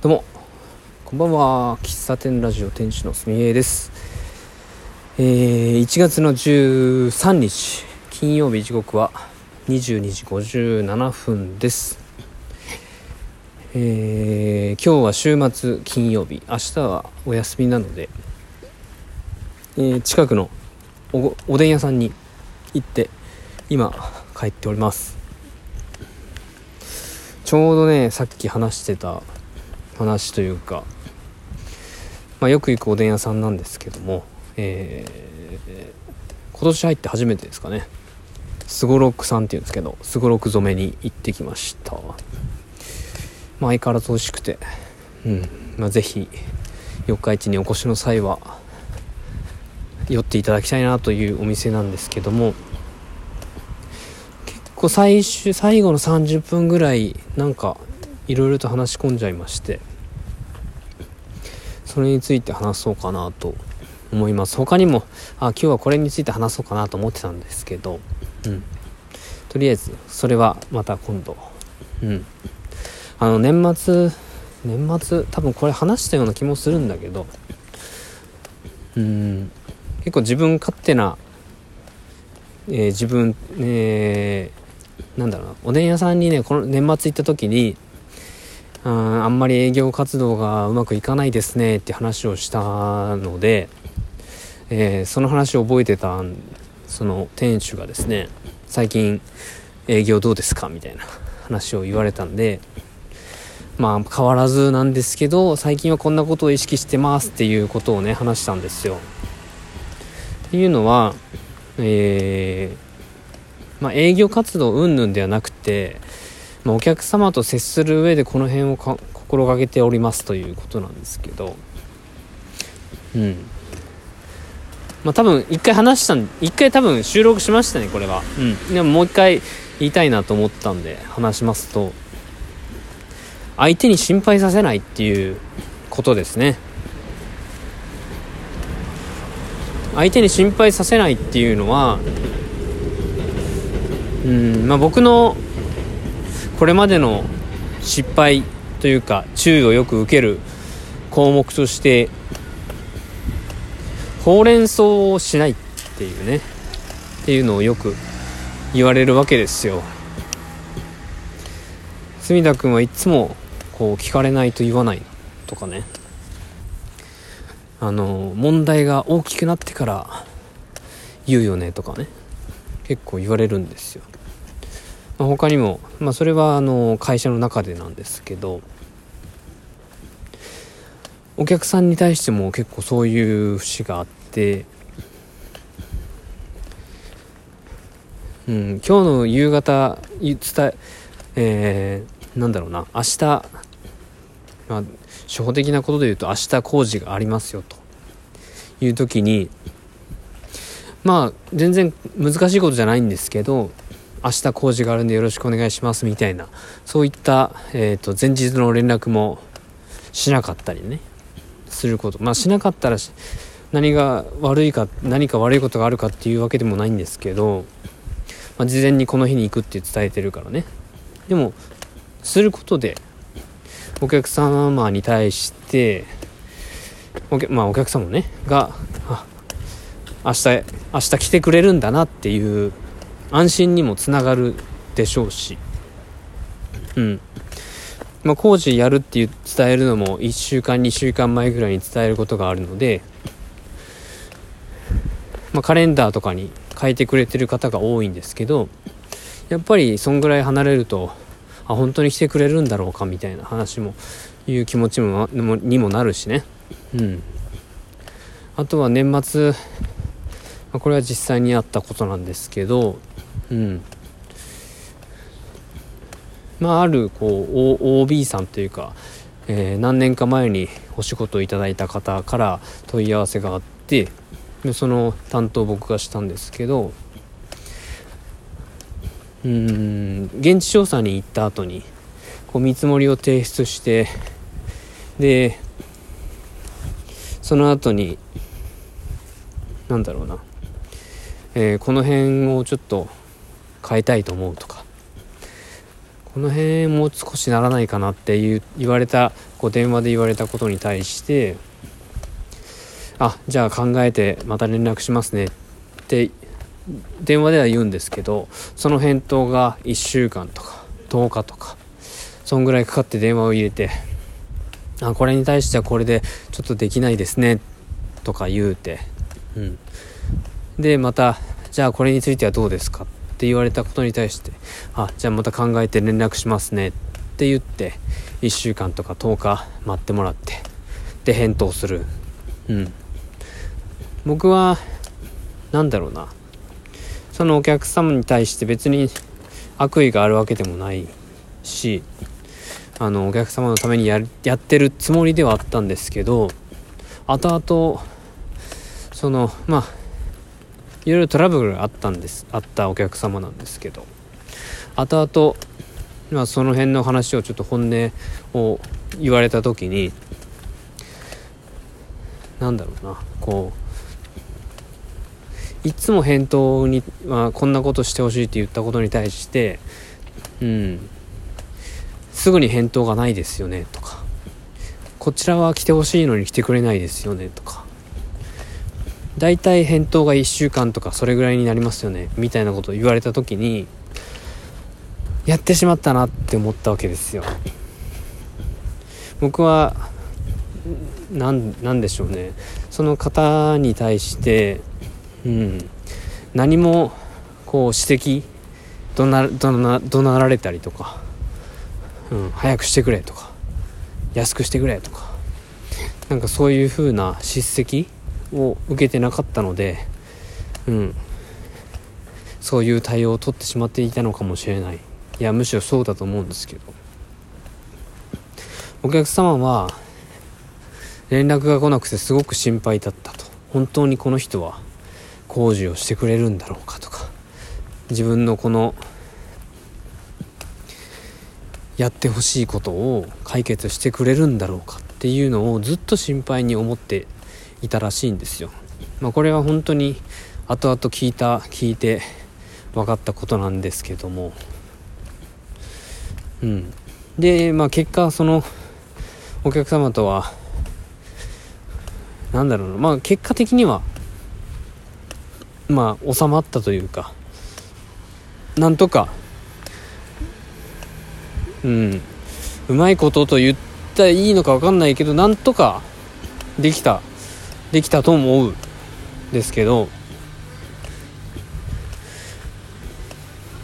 どうも。こんばんは。喫茶店ラジオ店主のすみえです。えー、1月の13日金曜日時刻は22時57分です。えー、今日は週末金曜日。明日はお休みなので、えー、近くのおおでん屋さんに行って今帰っております。ちょうどねさっき話してた話というか、まあ、よく行くおでん屋さんなんですけども、えー、今年入って初めてですかね。すごろくさんっていうんですけどすごろく染めに行ってきました。まあ、相変わらず美味しくて、うん。まあ、ぜひ四日市にお越しの際は寄っていただきたいなというお店なんですけども結構最終最後の30分ぐらいなんかいろいろと話し込んじゃいまして。それについて話そうかなと思います。他にもあ今日はこれについて話そうかなと思ってたんですけど、うん、とりあえずそれはまた今度。うん。あの年末年末多分これ話したような気もするんだけど。うん。結構自分勝手な、えー、自分、えー、なんだろうな。おでん屋さんにねこの年末行った時にああんまり営業活動がうまくいかないですねって話をしたので、えー、その話を覚えてたその店主がですね最近営業どうですかみたいな話を言われたんでまあ変わらずなんですけど最近はこんなことを意識してますっていうことをね話したんですよ。っていうのはえー、まあ、営業活動云々ではなくて、まあ、お客様と接する上でこの辺を心がけておりますということなんですけど。うん。まあ多分一回話したん一回多分収録しましたねこれは。うん。でももう一回言いたいなと思ったんで話しますと。相手に心配させないっていうことですね。相手に心配させないっていうのはうんまあ僕のこれまでの失敗というか注意をよく受ける項目としてほうれん草をしないっていうね。っていうのをよく言われるわけですよ。隅田君はいつもこう聞かれないと言わないとかね。あの問題が大きくなってから言うよねとかね。結構言われるんですよ、まあ、他にも、まあ、それはあの会社の中でなんですけどお客さんに対しても結構そういう節があってうん、今日の夕方伝ええー、なんだろうな明日まあ、初歩的なことで言うと明日工事がありますよという時にまあ全然難しいことじゃないんですけど明日工事があるんでよろしくお願いしますみたいな。そういった、えーと、前日の連絡もしなかったりね。すること。まあしなかったら何が悪いか何か悪いことがあるかっていうわけでもないんですけど、まあ、事前にこの日に行くって伝えてるからね。でもすることでお客様に対してお,、まあ、お客様ねが明日明日来てくれるんだなっていう安心にもつながるでしょうし。うん。まあ、工事やるっていう伝えるのも1週間2週間前ぐらいに伝えることがあるので、まあ、カレンダーとかに書いてくれてる方が多いんですけどやっぱりそんぐらい離れるとあ本当に来てくれるんだろうかみたいな話もいう気持ちもにもなるしね。うん。あとは年末これは実際にあったことなんですけどうん。まああるこう OB さんというか、えー、何年か前にお仕事をいただいた方から問い合わせがあってでその担当僕がしたんですけどうん現地調査に行った後にこう見積もりを提出してでその後になんだろうな、えー、この辺をちょっと変えたいと思うとか。この辺もう少しならないかなっていう言われたこう電話で言われたことに対してあじゃあ考えてまた連絡しますねって電話では言うんですけどその返答が1週間とか10日とかそんぐらいかかって電話を入れてあこれに対してはこれでちょっとできないですねとか言うて、うん、でまたじゃあこれについてはどうですかって言われたことに対してあじゃあまた考えて連絡しますねって言って1週間とか10日待ってもらってで返答する。うん。僕は何だろうな。そのお客様に対して別に悪意があるわけでもないしあのお客様のためにややってるつもりではあったんですけど後々そのまあいろいろトラブルがあったんですあったお客様なんですけど。後々まあその辺の話をちょっと本音を言われた時になんだろうなこういつも返答に、まあ、こんなことしてほしいって言ったことに対して、うん、すぐに返答がないですよねとか、こちらは来てほしいのに来てくれないですよねとか、大体返答が1週間とかそれぐらいになりますよねみたいなことを言われた時に、やってしまったなって思ったわけですよ。僕は、なんでしょうね。その方に対して、うん、何もこう指摘怒鳴怒鳴怒鳴られたりとか、うん、早くしてくれとか安くしてくれとかなんかそういう風な叱責を受けてなかったので、うん、そういう対応を取ってしまっていたのかもしれない。いやむしろそうだと思うんですけど。お客様は連絡が来なくてすごく心配だったと。本当にこの人は工事をしてくれるんだろうかとか。自分のこのやってほしいことを解決してくれるんだろうかっていうのをずっと心配に思っていたらしいんですよ。まあ、これは本当に後々聞いた聞いて分かったことなんですけども。うん。でまあ結果そのお客様とは何だろうな。まあ結果的にはまあ収まったというか。なんとかうん。うまいことと言ったらいいのか分かんないけどなんとかできた。できたと思うですけど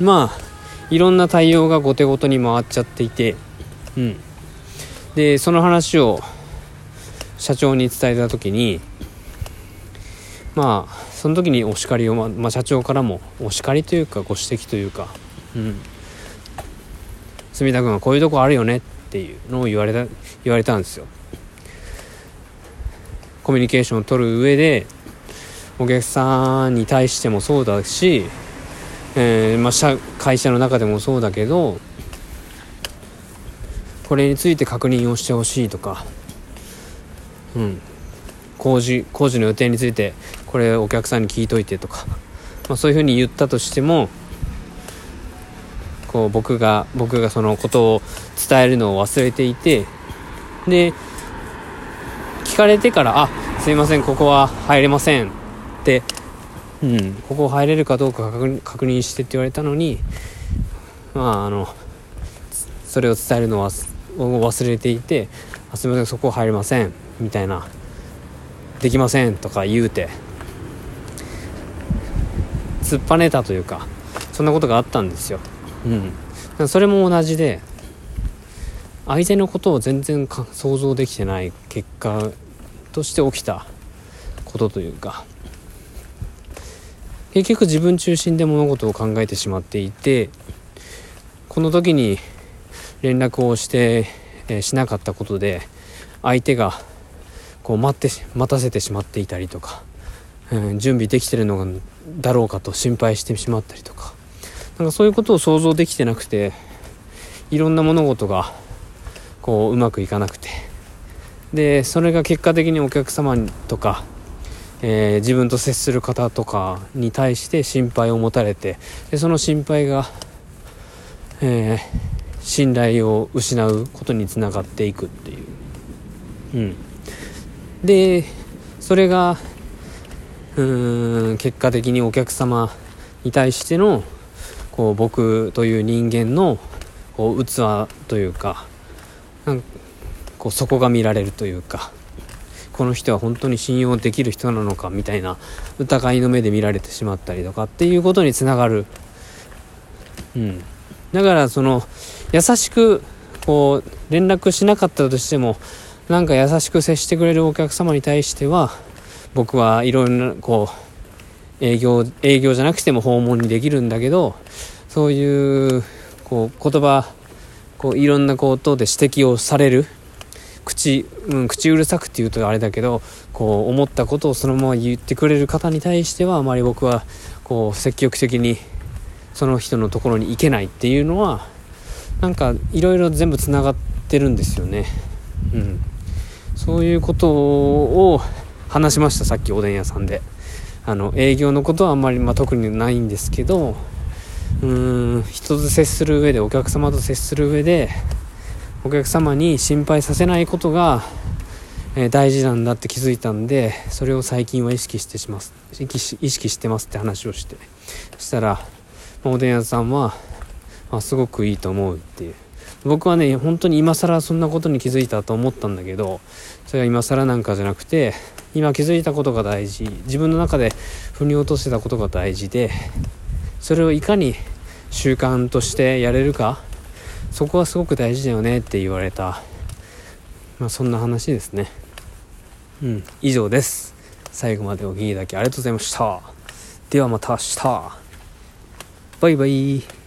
まあいろんな対応が後手ごとに回っちゃっていてうん。でその話を社長に伝えた時にまあその時にお叱りを、ままあ、社長からもお叱りというかご指摘というかうん。住田君はこういうとこあるよねっていうのを言われた言われたんですよ。コミュニケーションを取る上でお客さんに対してもそうだし、えーまあ、社会社の中でもそうだけどこれについて確認をしてほしいとか、うん、工事工事の予定についてこれお客さんに聞いといてとか、まあ、そういうふうに言ったとしてもこう僕が僕がそのことを伝えるのを忘れていてでかれてから「あすいませんここは入れません」って「うんここ入れるかどうか確認して」って言われたのにまああのそれを伝えるのは忘れていて「あすいませんそこ入れません」みたいなできませんとか言うて突っぱねたというかそんなことがあったんですよ。うん。それも同じで相手のことを全然想像できてない結果として起きたことというか結局自分中心で物事を考えてしまっていてこの時に連絡をして、え、しなかったことで相手がこう待って待たせてしまっていたりとか、うん、準備できてるのだろうかと心配してしまったりとかなんかそういうことを想像できてなくていろんな物事がこううまくいかなくてでそれが結果的にお客様とか、えー、自分と接する方とかに対して心配を持たれてでその心配が、えー、信頼を失うことにつながっていくっていう。うん。でそれがうーん結果的にお客様に対してのこう僕という人間のこう器というかこう底が見られるというかこの人は本当に信用できる人なのかみたいな疑いの目で見られてしまったりとかっていうことにつながる、うん、だからその優しくこう連絡しなかったとしてもなんか優しく接してくれるお客様に対しては僕はいろんなこう営業営業じゃなくても訪問にできるんだけどそういうこう言葉こういろんなことで指摘をされる。口,、うん、口うるさくって言うとあれだけどこう思ったことをそのまま言ってくれる方に対してはあまり僕はこう積極的にその人のところに行けないっていうのはなんかいろいろ全部つながってるんですよね。うん、そういうことを話しましたさっきおでん屋さんで。あの営業のことはあんまり、まあ、特にないんですけどうーん人と接する上でお客様と接する上でお客様に心配させないことが、えー、大事なんだって気づいたんでそれを最近は意識してします。意識してますって話をして。そしたらおでん屋さんは、あ、すごくいいと思うっていう。僕はね本当に今更そんなことに気づいたと思ったんだけどそれは今更なんかじゃなくて今気づいたことが大事。自分の中で腑に落としてたことが大事でそれをいかに習慣としてやれるかそこはすごく大事だよねって言われた。まあそんな話ですね。うん以上です。最後までお聴きいただきありがとうございました。ではまた明日。バイバイ。